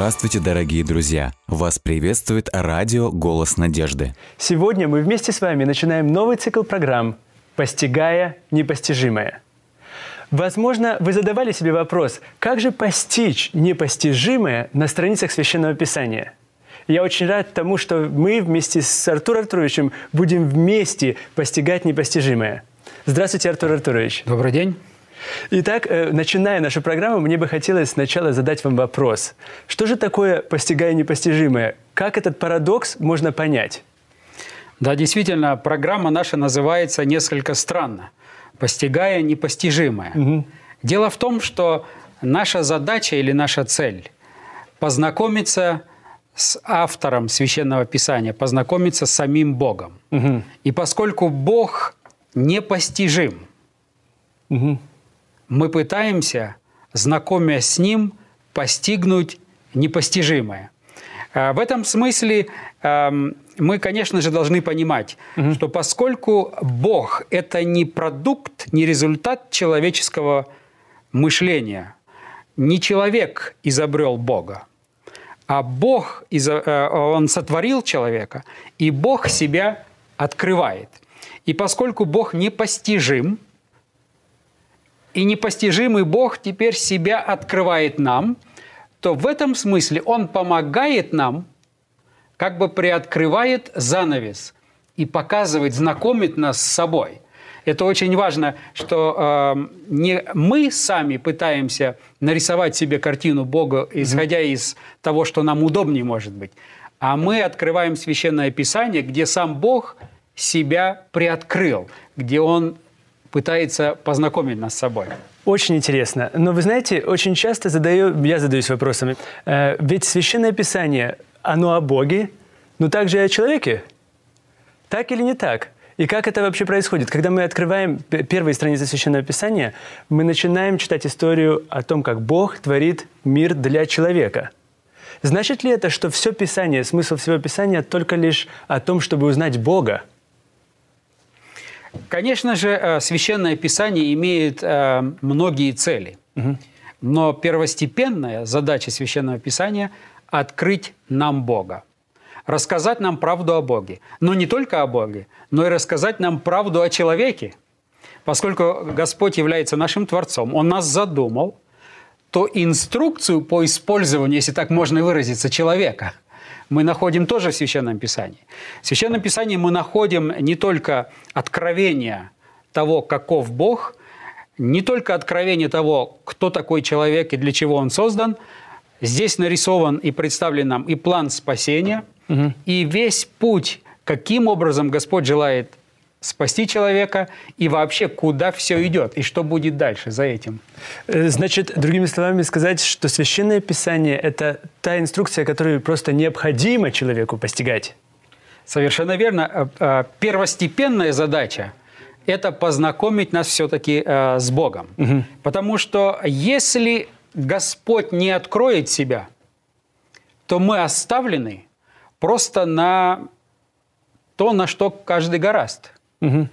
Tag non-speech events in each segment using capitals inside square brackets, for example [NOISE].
Здравствуйте, дорогие друзья! Вас приветствует радио «Голос надежды». Сегодня мы вместе с вами начинаем новый цикл программ «Постигая непостижимое». Возможно, вы задавали себе вопрос, как же постичь непостижимое на страницах Священного Писания? Я очень рад тому, что мы вместе с Артуром Артуровичем будем вместе постигать непостижимое. Здравствуйте, Артур Артурович. Добрый день. Итак, э, начиная нашу программу, мне бы хотелось сначала задать вам вопрос. Что же такое постигая непостижимое? Как этот парадокс можно понять? Да, действительно, программа наша называется несколько странно. «Постигая непостижимое». Угу. Дело в том, что наша задача или наша цель – познакомиться с автором Священного Писания, познакомиться с самим Богом. Угу. И поскольку Бог непостижим, угу мы пытаемся, знакомясь с Ним, постигнуть непостижимое. А, в этом смысле мы, конечно же, должны понимать, угу. что поскольку Бог – это не продукт, не результат человеческого мышления, не человек изобрел Бога, а Бог, э, Он сотворил человека, и Бог себя открывает. И поскольку Бог непостижим – и непостижимый Бог теперь себя открывает нам, то в этом смысле Он помогает нам, как бы приоткрывает занавес и показывает, знакомит нас с собой. Это очень важно, что э, не мы сами пытаемся нарисовать себе картину Бога, исходя из того, что нам удобнее может быть, а мы открываем Священное Писание, где сам Бог себя приоткрыл, где Он пытается познакомить нас с собой. Очень интересно. Но вы знаете, очень часто задаю, я задаюсь вопросами. Э, ведь Священное Писание, оно о Боге, но также и о человеке. Так или не так? И как это вообще происходит? Когда мы открываем первые страницы Священного Писания, мы начинаем читать историю о том, как Бог творит мир для человека. Значит ли это, что все Писание, смысл всего Писания только лишь о том, чтобы узнать Бога? Конечно же, э, священное писание имеет э, многие цели. Но первостепенная задача священного писания – открыть нам Бога, рассказать нам правду о Боге. Но не только о Боге, но и рассказать нам правду о человеке. Поскольку Господь является нашим Творцом, Он нас задумал, то инструкцию по использованию, если так можно выразиться, человека – мы находим тоже в Священном Писании. В Священном Писании мы находим не только откровение того, каков Бог, не только откровение того, кто такой человек и для чего он создан, здесь нарисован и представлен нам и план спасения, угу. и весь путь, каким образом Господь желает спасти человека и вообще куда все идет и что будет дальше за этим. Э, значит, другими словами сказать, что священное писание – это та инструкция, которую просто необходимо человеку постигать. Совершенно верно. Э, э, первостепенная задача – это познакомить нас все-таки с Богом. Угу. Потому что если Господь не откроет себя, то мы оставлены просто на то, на что каждый гораст – Угу.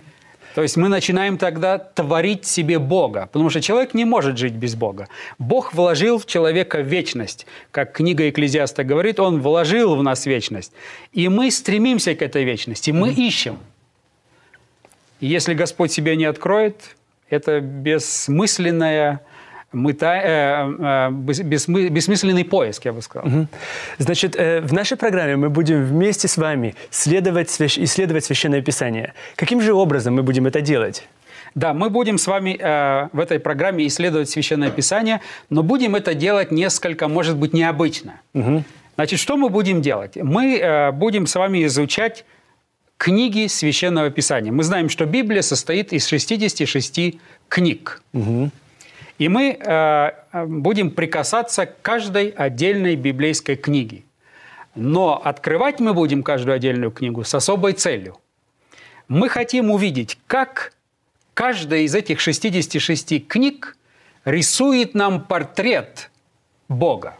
То есть мы начинаем тогда творить себе Бога, потому что человек не может жить без Бога. Бог вложил в человека вечность. Как книга Экклезиаста говорит, Он вложил в нас вечность. И мы стремимся к этой вечности, мы ищем. И если Господь себя не откроет, это бессмысленная мыта, э, э, бессмысленный поиск, я бы сказал. Угу. Значит, э, в нашей программе мы будем вместе с вами следовать, исследовать Священное Писание. Каким же образом мы будем это делать? Да, мы будем с вами э, в этой программе исследовать Священное Писание, но будем это делать несколько, может быть, необычно. Угу. Значит, что мы будем делать? Мы э, будем с вами изучать книги Священного Писания. Мы знаем, что Библия состоит из 66 книг. Угу. И мы э, будем прикасаться к каждой отдельной библейской книге. Но открывать мы будем каждую отдельную книгу с особой целью. Мы хотим увидеть, как каждая из этих 66 книг рисует нам портрет Бога.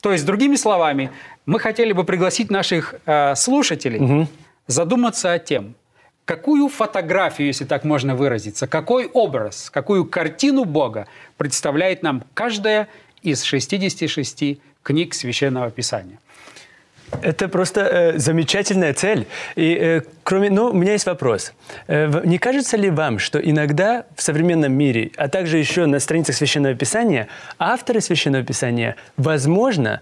То есть, другими словами, мы хотели бы пригласить наших э, слушателей угу. задуматься о тем, Какую фотографию, если так можно выразиться, какой образ, какую картину Бога представляет нам каждая из 66 книг Священного Писания. Это просто э, замечательная цель. И э, кроме, ну, у меня есть вопрос. Э, не кажется ли вам, что иногда в современном мире, а также еще на страницах Священного Писания, авторы Священного Писания, возможно,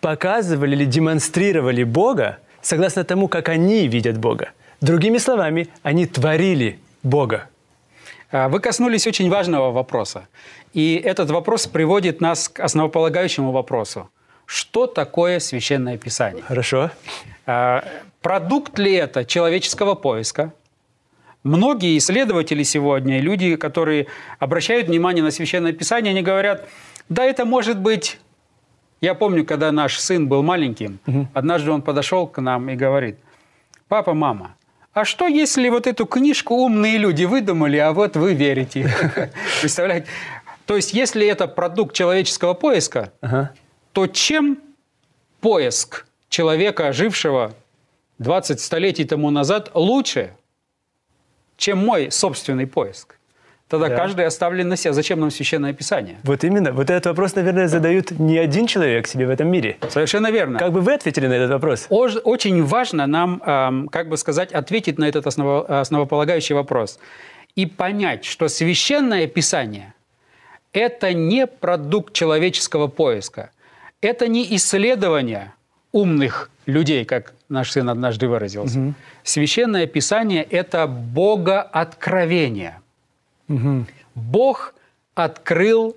показывали или демонстрировали Бога согласно тому, как они видят Бога? Другими словами, они творили Бога. А, вы коснулись очень важного вопроса. И этот вопрос приводит нас к основополагающему вопросу. Что такое священное писание? Хорошо. А, продукт ли это человеческого поиска? Многие исследователи сегодня, люди, которые обращают внимание на священное писание, они говорят, да, это может быть... Я помню, когда наш сын был маленьким, угу. однажды он подошел к нам и говорит, папа, мама, а что, если вот эту книжку умные люди выдумали, а вот вы верите? [LAUGHS] Представляете? То есть, если это продукт человеческого поиска, ага. то чем поиск человека, жившего 20 столетий тому назад, лучше, чем мой собственный поиск? Тогда да. каждый оставлен на себя. Зачем нам священное писание? Вот именно. Вот этот вопрос, наверное, задают не один человек себе в этом мире. Совершенно верно. Как бы вы ответили на этот вопрос? Очень важно нам, эм, как бы сказать, ответить на этот основополагающий вопрос. И понять, что священное писание – это не продукт человеческого поиска. Это не исследование умных людей, как наш сын однажды выразился. Угу. Священное писание – это богооткровение – Угу. Бог открыл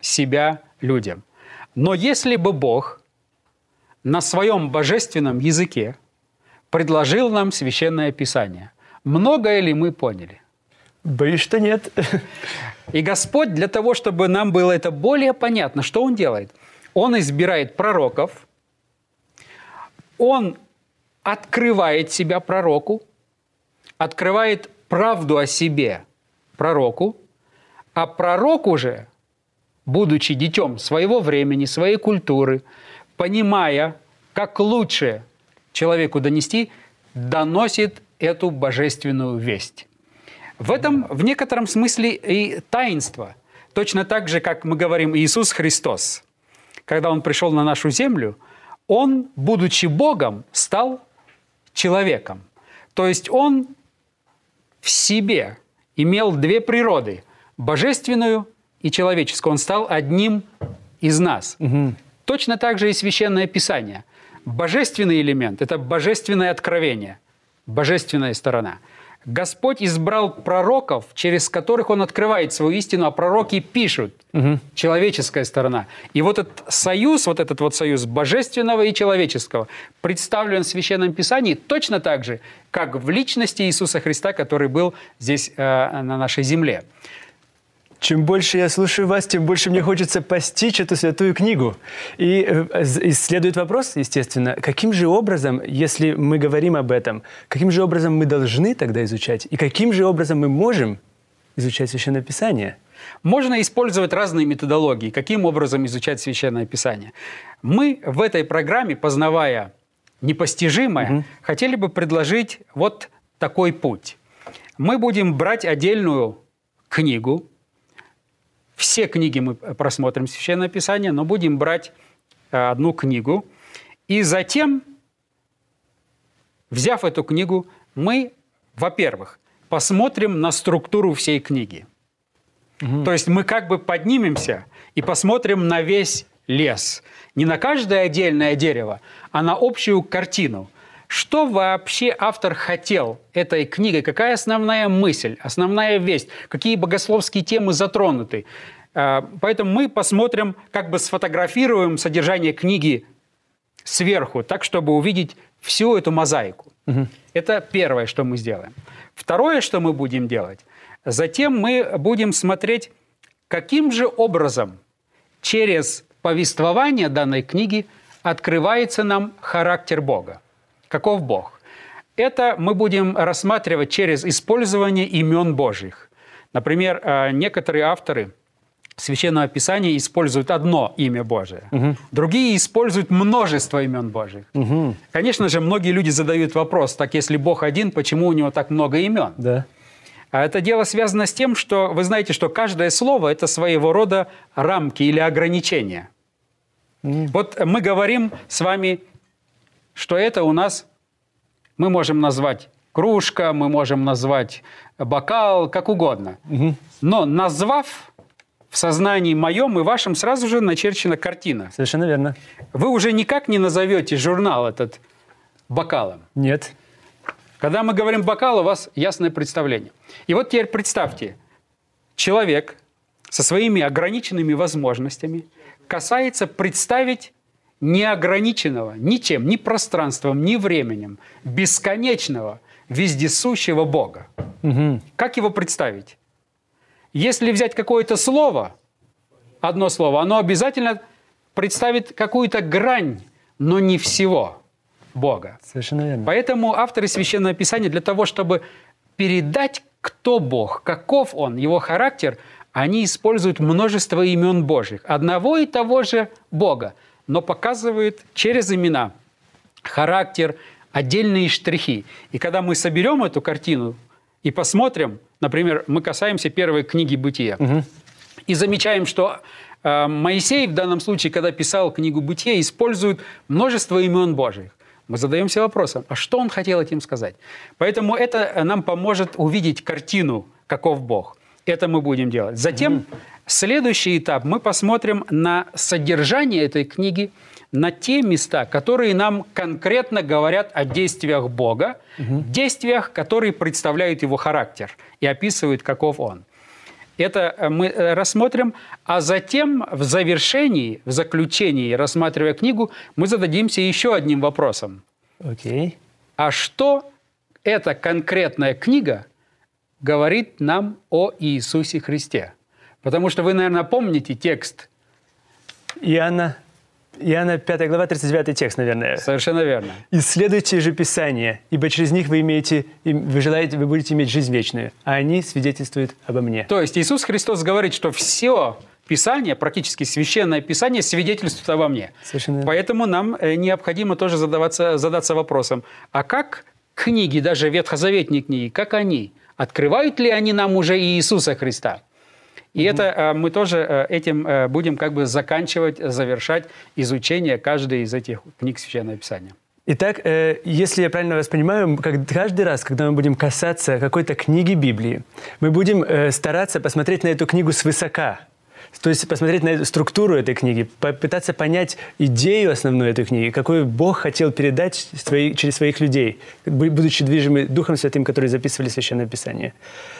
себя людям. Но если бы Бог на своем божественном языке предложил нам священное писание, многое ли мы поняли? Боюсь, что нет. И Господь для того, чтобы нам было это более понятно, что Он делает? Он избирает пророков, Он открывает себя пророку, открывает правду о себе – пророку, а пророк уже, будучи детем своего времени, своей культуры, понимая, как лучше человеку донести, доносит эту божественную весть. В этом в некотором смысле и таинство. Точно так же, как мы говорим Иисус Христос. Когда Он пришел на нашу землю, Он, будучи Богом, стал человеком. То есть Он в себе имел две природы – божественную и человеческую. Он стал одним из нас. Угу. Точно так же и Священное Писание. Божественный элемент – это божественное откровение, божественная сторона – Господь избрал пророков, через которых Он открывает свою истину, а пророки пишут. Угу. Человеческая сторона. И вот этот союз, вот этот вот союз божественного и человеческого представлен в Священном Писании точно так же, как в личности Иисуса Христа, который был здесь э, на нашей земле. Чем больше я слушаю вас, тем больше мне хочется постичь эту святую книгу. И, э, и следует вопрос, естественно, каким же образом, если мы говорим об этом, каким же образом мы должны тогда изучать? И каким же образом мы можем изучать Священное Писание? Можно использовать разные методологии, каким образом изучать Священное Писание. Мы в этой программе, познавая непостижимое, угу. хотели бы предложить вот такой путь. Мы будем брать отдельную книгу, все книги мы просмотрим Священное Писание, но будем брать э, одну книгу. И затем, взяв эту книгу, мы, во-первых, посмотрим на структуру всей книги. Угу. То есть мы как бы поднимемся и посмотрим на весь лес. Не на каждое отдельное дерево, а на общую картину. Что вообще автор хотел этой книгой? Какая основная мысль, основная весть? Какие богословские темы затронуты? А, поэтому мы посмотрим, как бы сфотографируем содержание книги сверху, так, чтобы увидеть всю эту мозаику. Угу. Это первое, что мы сделаем. Второе, что мы будем делать, затем мы будем смотреть, каким же образом через повествование данной книги открывается нам характер Бога. Каков Бог? Это мы будем рассматривать через использование имен Божьих. Например, э, некоторые авторы Священного Писания используют одно имя Божие, угу. другие используют множество имен Божьих. Угу. Конечно же, многие люди задают вопрос, так если Бог один, почему у него так много имен? Да. А это дело связано с тем, что вы знаете, что каждое слово – это своего рода рамки или ограничения. Вот мы говорим с вами, что это у нас, мы можем назвать кружка, мы можем назвать бокал, как угодно. Но назвав в сознании моем и вашем сразу же начерчена картина. Совершенно верно. Вы уже никак не назовете журнал этот бокалом. Нет. Когда мы говорим бокал, у вас ясное представление. И вот теперь представьте, человек со своими ограниченными возможностями касается представить неограниченного ничем, ни пространством, ни временем, бесконечного, вездесущего Бога. Угу. Как его представить? Если взять какое-то слово, одно слово, оно обязательно представит какую-то грань, но не всего Бога. Совершенно верно. Поэтому авторы Священного Писания для того, чтобы передать, кто Бог, каков Он, Его характер, они используют множество имен Божьих, одного и того же Бога, но показывают через имена характер, отдельные штрихи. И когда мы соберем эту картину и посмотрим, например, мы касаемся первой книги Бытия, и замечаем, что э, Моисей в данном случае, когда писал книгу Бытия, использует множество имен Божьих. Мы задаемся вопросом, а что он хотел этим сказать? Поэтому это нам поможет увидеть картину, каков Бог. Это мы будем делать. Затем следующий этап мы посмотрим на содержание этой книги, на те места, которые нам конкретно говорят о действиях Бога, действиях, которые представляют его характер и описывают, каков он. Это э, мы э, рассмотрим, а затем в завершении, в заключении, рассматривая книгу, мы зададимся еще одним вопросом. Окей. А что эта конкретная книга говорит нам о Иисусе Христе? Потому что вы, наверное, помните текст. Иоанна, Иоанна 5 глава, 39 текст, наверное. Совершенно верно. «Исследуйте же Писание, ибо через них вы, имеете, вы желаете, вы будете иметь жизнь вечную, а они свидетельствуют обо мне». То есть Иисус Христос говорит, что все Писание, практически священное Писание, свидетельствует обо мне. Совершенно. Поэтому нам э, необходимо тоже задаваться, задаться вопросом, а как книги, даже ветхозаветные книги, как они? Открывают ли они нам уже Иисуса Христа? И это э, мы тоже э, этим э, будем как бы заканчивать, завершать изучение каждой из этих книг Священного Писания. Итак, э, если я правильно вас понимаю, как каждый раз, когда мы будем касаться какой-то книги Библии, мы будем э, стараться посмотреть на эту книгу свысока. То есть посмотреть на структуру этой книги, попытаться понять идею основную этой книги, какой Бог хотел передать свои, через своих людей, бу- будучи движимы Духом Святым, который записывали Священное Писание.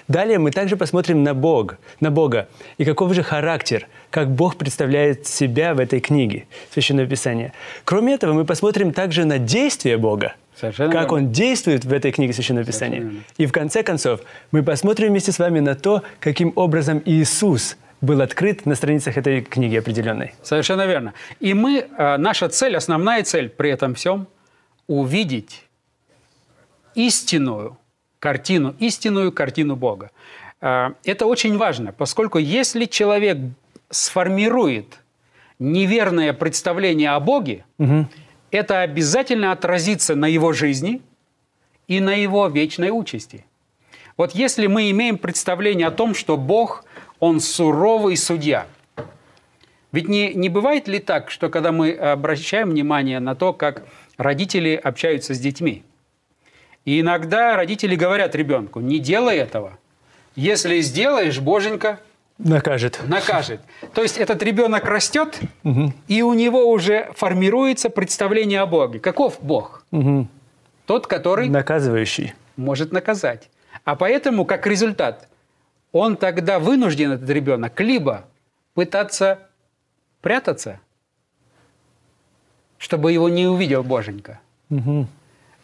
Далее мы также посмотрим на Бог, на Бога и каков же характер, как Бог представляет себя в этой книге Священного Писания. Кроме этого, мы посмотрим также на действие Бога, Совершенно как верно. Он действует в этой книге Священного Писания. И в конце концов, мы посмотрим вместе с вами на то, каким образом Иисус был открыт на страницах этой книги определенной. Совершенно верно. И мы, э, наша цель, основная цель при этом всем – увидеть истинную картину, истинную картину Бога. Э, Это очень важно, поскольку если человек сформирует неверное представление о Боге, это обязательно отразится на его жизни и на его вечной участи. Вот если мы имеем представление о том, что Бог, Он суровый судья, ведь не, не бывает ли так, что когда мы обращаем внимание на то, как родители общаются с детьми, и иногда родители говорят ребенку, не делай этого, если сделаешь, Боженька Накажет. накажет. То есть этот ребенок растет, и у него уже формируется представление о Боге. Каков Бог? Тот, который Наказывающий. может наказать. А поэтому, как результат, он тогда вынужден, этот ребенок, либо пытаться прятаться, чтобы его не увидел Боженька,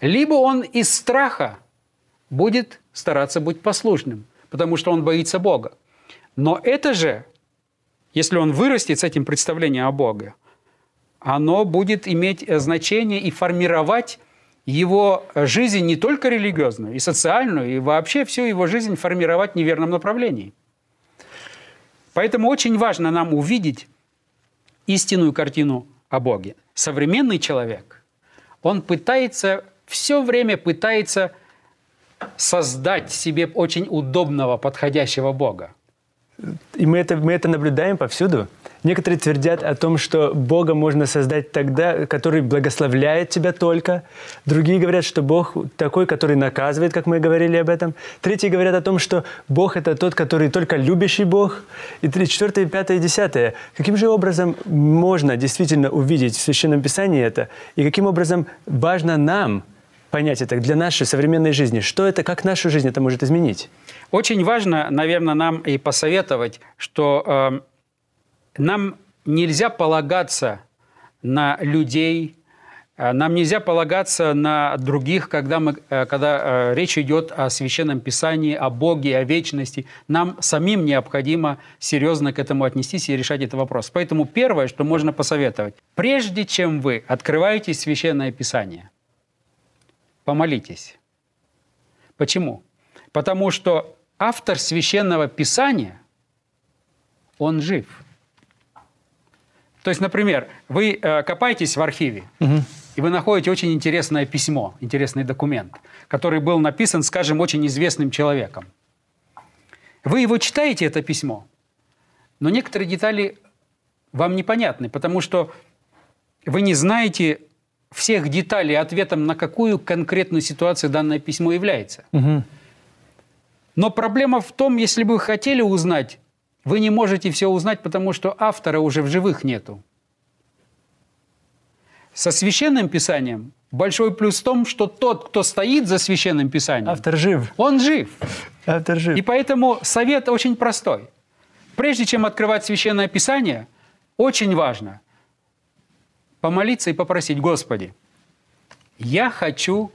либо он из страха будет стараться быть послушным, потому что он боится Бога. Но это же, если он вырастет с этим представлением о Боге, оно будет иметь э, значение и формировать его жизнь не только религиозную, и социальную, и вообще всю его жизнь формировать в неверном направлении. Поэтому очень важно нам увидеть истинную картину о Боге. Современный человек, он пытается, все время пытается создать себе очень удобного, подходящего Бога. И мы это, мы это наблюдаем повсюду. Некоторые твердят о том, что Бога можно создать тогда, который благословляет тебя только. Другие говорят, что Бог такой, который наказывает, как мы говорили об этом. Третьи говорят о том, что Бог – это тот, который только любящий Бог. И четвертое, пятое, десятое. Каким же образом можно действительно увидеть в Священном Писании это? И каким образом важно нам понять это для нашей современной жизни? Что это, как нашу жизнь это может изменить? Очень важно, наверное, нам и посоветовать, что э, нам нельзя полагаться на людей, э, нам нельзя полагаться на других, когда, мы, э, когда э, речь идет о священном писании, о Боге, о вечности. Нам самим необходимо серьезно к этому отнестись и решать этот вопрос. Поэтому первое, что можно посоветовать, прежде чем вы открываете священное писание, помолитесь. Почему? Потому что автор священного писания, он жив – то есть, например, вы э, копаетесь в архиве, угу. и вы находите очень интересное письмо, интересный документ, который был написан, скажем, очень известным человеком. Вы его читаете, это письмо, но некоторые детали вам непонятны, потому что вы не знаете всех деталей ответом, на какую конкретную ситуацию данное письмо является. Угу. Но проблема в том, если бы вы хотели узнать вы не можете все узнать, потому что автора уже в живых нету. Со священным писанием большой плюс в том, что тот, кто стоит за священным писанием, автор жив. Он жив. Автор жив. И поэтому совет очень простой. Прежде чем открывать священное писание, очень важно помолиться и попросить, Господи, я хочу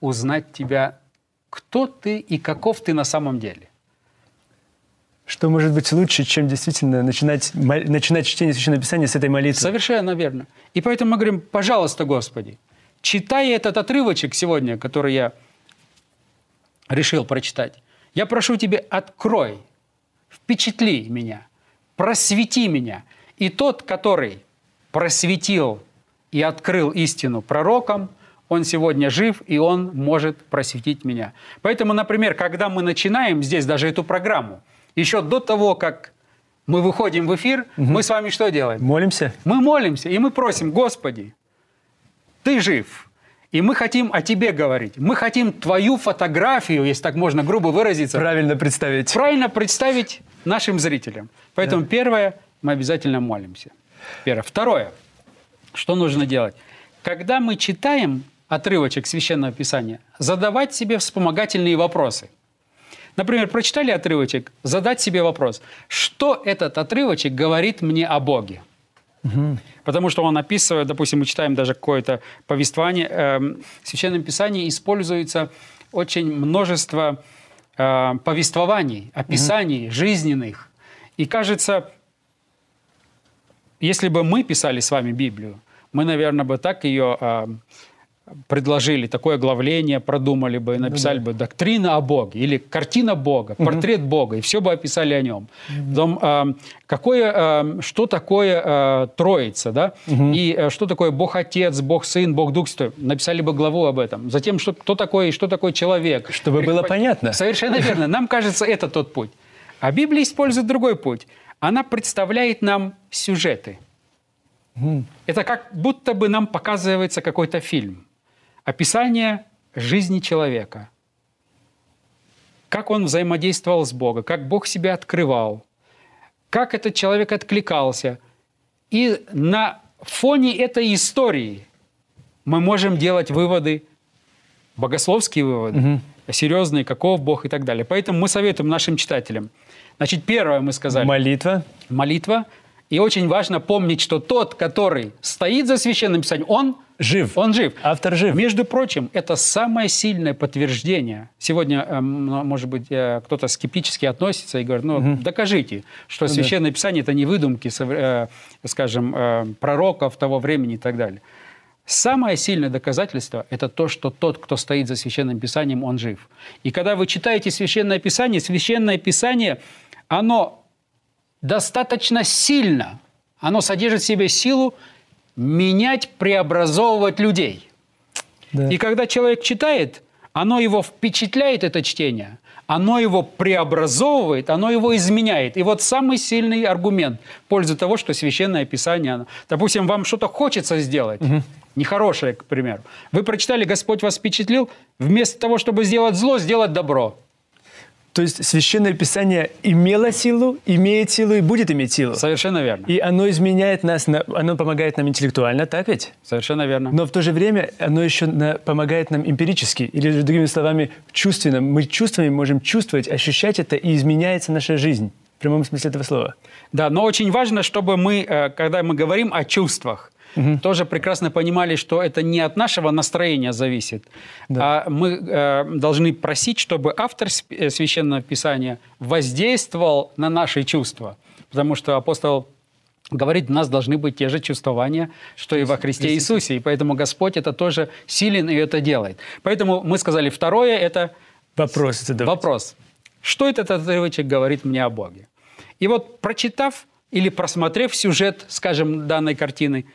узнать Тебя, кто Ты и каков Ты на самом деле. Что может быть лучше, чем действительно начинать, начинать чтение Священного Писания с этой молитвы? Совершенно верно. И поэтому мы говорим, пожалуйста, Господи, читая этот отрывочек сегодня, который я решил прочитать, я прошу Тебя, открой, впечатли меня, просвети меня. И тот, который просветил и открыл истину пророкам, он сегодня жив, и он может просветить меня. Поэтому, например, когда мы начинаем здесь даже эту программу – еще до того, как мы выходим в эфир, угу. мы с вами что делаем? Молимся. Мы молимся, и мы просим, Господи, Ты жив, и мы хотим о Тебе говорить. Мы хотим Твою фотографию, если так можно грубо выразиться. Правильно представить. Правильно представить нашим зрителям. Поэтому да. первое, мы обязательно молимся. Первое. Второе, что нужно делать? Когда мы читаем отрывочек Священного Писания, задавать себе вспомогательные вопросы. Например, прочитали отрывочек, задать себе вопрос, что этот отрывочек говорит мне о Боге? Угу. Потому что он описывает, допустим, мы читаем даже какое-то повествование, э, в Священном Писании используется очень множество э, повествований, описаний угу. жизненных. И кажется, если бы мы писали с вами Библию, мы, наверное, бы так ее э, предложили такое главление, продумали бы, написали ну, да. бы доктрина о Боге или картина Бога, угу. портрет Бога, и все бы описали о нем. Угу. Потом, э, какое, э, что такое э, Троица, да, угу. и э, что такое Бог Отец, Бог Сын, Бог Дух Святой, написали бы главу об этом. Затем, что, кто такой, что такое человек. Чтобы было понятно. Совершенно верно. Нам кажется, это тот путь. А Библия использует другой путь. Она представляет нам сюжеты. Угу. Это как будто бы нам показывается какой-то фильм описание жизни человека. Как он взаимодействовал с Богом, как Бог себя открывал, как этот человек откликался. И на фоне этой истории мы можем делать выводы, богословские выводы, угу. серьезные, каков Бог и так далее. Поэтому мы советуем нашим читателям. Значит, первое мы сказали. Молитва. Молитва. И очень важно помнить, что тот, который стоит за священным писанием, он жив. Он жив. Автор жив. Между прочим, это самое сильное подтверждение. Сегодня, эм, может быть, э, кто-то скептически относится и говорит, ну, угу. докажите, что ну, священное да. писание – это не выдумки, э, скажем, э, пророков того времени и так далее. Самое сильное доказательство – это то, что тот, кто стоит за Священным Писанием, он жив. И когда вы читаете Священное Писание, Священное Писание, оно достаточно сильно, оно содержит в себе силу менять, преобразовывать людей. Да. И когда человек читает, оно его впечатляет, это чтение, оно его преобразовывает, оно его изменяет. И вот самый сильный аргумент в пользу того, что Священное Писание, допустим, вам что-то хочется сделать, угу. нехорошее, к примеру. Вы прочитали, Господь вас впечатлил, вместо того, чтобы сделать зло, сделать добро. То есть Священное Писание имело силу, имеет силу и будет иметь силу. Совершенно верно. И оно изменяет нас, оно помогает нам интеллектуально, так ведь? Совершенно верно. Но в то же время оно еще помогает нам эмпирически, или, другими словами, чувственно. Мы чувствами можем чувствовать, ощущать это, и изменяется наша жизнь. В прямом смысле этого слова. Да, но очень важно, чтобы мы, э, когда мы говорим о чувствах, угу. тоже прекрасно понимали, что это не от нашего настроения зависит, да. а мы э, должны просить, чтобы автор э, священного писания воздействовал на наши чувства, потому что апостол говорит, у нас должны быть те же чувствования, что и во Христе Иисусе, и поэтому Господь это тоже силен и это делает. Поэтому мы сказали второе это вопрос. Вопрос. Что этот отрывочек говорит мне о Боге? И вот прочитав или просмотрев сюжет, скажем, данной картины,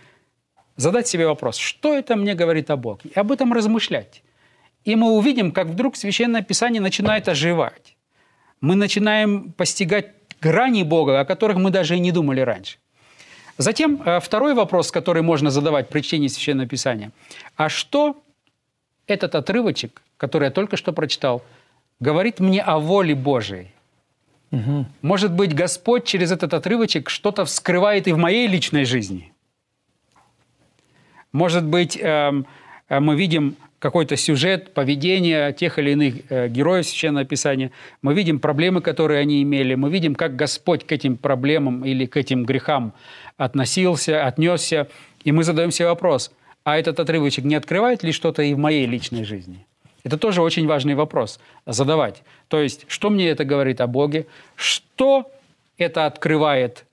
задать себе вопрос, что это мне говорит о Боге, и об этом размышлять. И мы увидим, как вдруг Священное Писание начинает оживать. Мы начинаем постигать грани Бога, о которых мы даже и не думали раньше. Затем э, второй вопрос, который можно задавать при чтении Священного Писания. А что этот отрывочек, который я только что прочитал, говорит мне о воле Божией? Угу. Может быть, Господь через этот отрывочек что-то вскрывает и в моей личной жизни – может быть, эм, э, мы видим какой-то сюжет, поведение тех или иных э, героев Священного Писания, мы видим проблемы, которые они имели, мы видим, как Господь к этим проблемам или к этим грехам относился, отнесся, и мы задаем себе вопрос, а этот отрывочек не открывает ли что-то и в моей личной жизни? Это тоже очень важный вопрос задавать. То есть, что мне это говорит о Боге? Что это открывает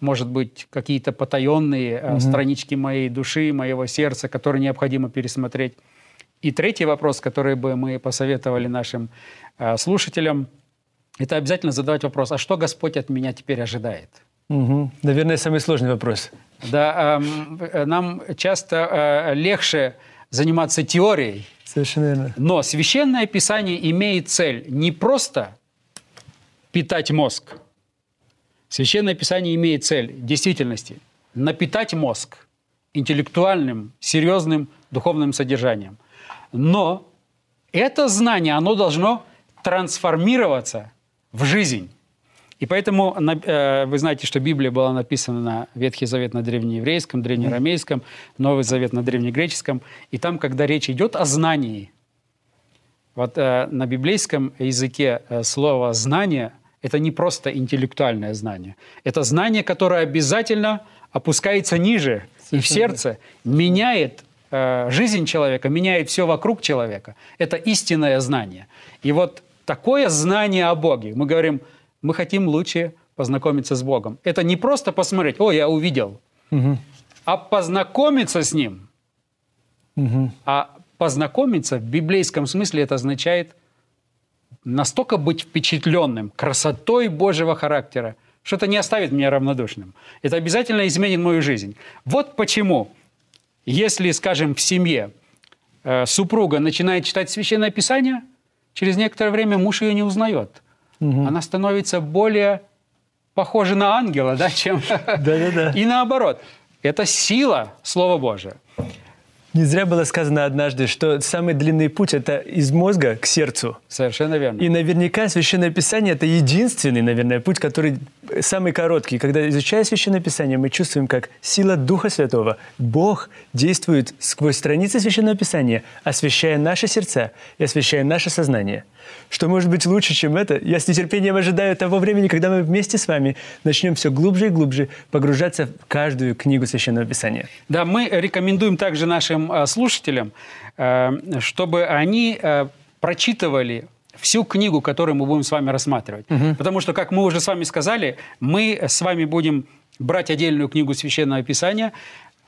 может быть, какие-то потаенные угу. странички моей души, моего сердца, которые необходимо пересмотреть. И третий вопрос, который бы мы посоветовали нашим э, слушателям, это обязательно задавать вопрос, а что Господь от меня теперь ожидает? Угу. Наверное, самый сложный вопрос. Да, э, нам часто э, легче заниматься теорией. Совершенно верно. Но священное писание имеет цель не просто питать мозг, Священное Писание имеет цель в действительности напитать мозг интеллектуальным, серьезным духовным содержанием. Но это знание, оно должно трансформироваться в жизнь. И поэтому э, вы знаете, что Библия была написана на Ветхий Завет на древнееврейском, древнеарамейском, Новый Завет на древнегреческом. И там, когда речь идет о знании, вот э, на библейском языке э, слово «знание» – это не просто интеллектуальное знание. Это знание, которое обязательно опускается ниже Совершенно. и в сердце, меняет э, жизнь человека, меняет все вокруг человека. Это истинное знание. И вот такое знание о Боге, мы говорим, мы хотим лучше познакомиться с Богом. Это не просто посмотреть, о, я увидел, угу. а познакомиться с Ним. Угу. А познакомиться в библейском смысле это означает – настолько быть впечатленным красотой Божьего характера, что это не оставит меня равнодушным. Это обязательно изменит мою жизнь. Вот почему, если, скажем, в семье э, супруга начинает читать Священное Писание, через некоторое время муж ее не узнает. Угу. Она становится более похожа на ангела, да, чем... [LAUGHS] Да-да-да. [LAUGHS] И наоборот. Это сила Слова Божия. Не зря было сказано однажды, что самый длинный путь – это из мозга к сердцу. Совершенно верно. И наверняка Священное Писание – это единственный, наверное, путь, который самый короткий. Когда изучая Священное Писание, мы чувствуем, как сила Духа Святого, Бог действует сквозь страницы Священного Писания, освещая наши сердца и освещая наше сознание. Что может быть лучше, чем это? Я с нетерпением ожидаю того времени, когда мы вместе с вами начнем все глубже и глубже погружаться в каждую книгу Священного Писания. Да, мы рекомендуем также нашим э, слушателям, э, чтобы они э, прочитывали всю книгу, которую мы будем с вами рассматривать. Угу. Потому что, как мы уже с вами сказали, мы с вами будем брать отдельную книгу Священного Писания,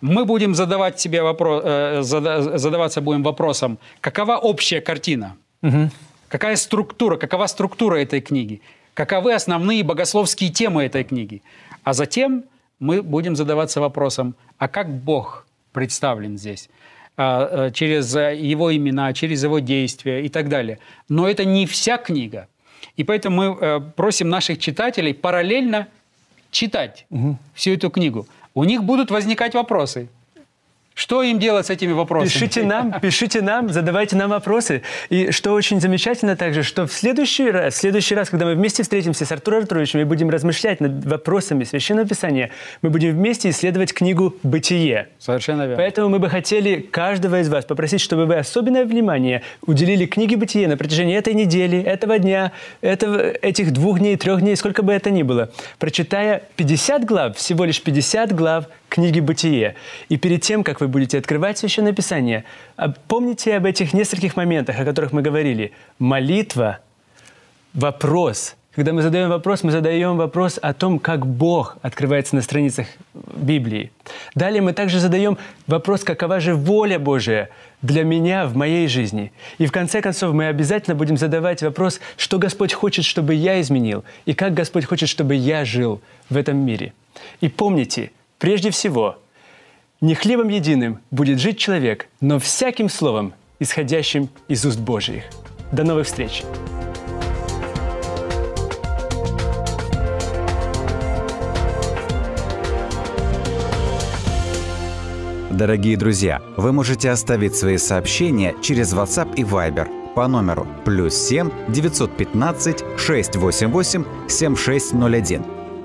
мы будем задавать себе вопрос, э, задаваться будем вопросом, какова общая картина, угу. Какая структура, какова структура этой книги, каковы основные богословские темы этой книги. А затем мы будем задаваться вопросом, а как Бог представлен здесь? а, через его имена, через его действия и так далее. Но это не вся книга. И поэтому мы просим наших читателей параллельно читать угу. всю эту книгу. У них будут возникать вопросы. Что им делать с этими вопросами? Пишите нам, пишите нам, задавайте нам вопросы. И что очень замечательно также, что в следующий раз, в следующий раз, когда мы вместе встретимся с Артуром Артуровичем и будем размышлять над вопросами Священного Писания, мы будем вместе исследовать книгу «Бытие». Совершенно верно. Поэтому мы бы хотели каждого из вас попросить, чтобы вы особенное внимание уделили книге «Бытие» на протяжении этой недели, этого дня, этого, этих двух дней, трех дней, сколько бы это ни было, прочитая 50 глав, всего лишь 50 глав книги «Бытие». И перед тем, как вы будете открывать Священное Писание, помните об этих нескольких моментах, о которых мы говорили. Молитва, вопрос. Когда мы задаем вопрос, мы задаем вопрос о том, как Бог открывается на страницах Библии. Далее мы также задаем вопрос, какова же воля Божия для меня в моей жизни. И в конце концов мы обязательно будем задавать вопрос, что Господь хочет, чтобы я изменил, и как Господь хочет, чтобы я жил в этом мире. И помните, Прежде всего, не хлебом единым будет жить человек, но всяким словом, исходящим из уст Божьих. До новых встреч! Дорогие друзья, вы можете оставить свои сообщения через WhatsApp и Viber по номеру плюс 7 915 688 7601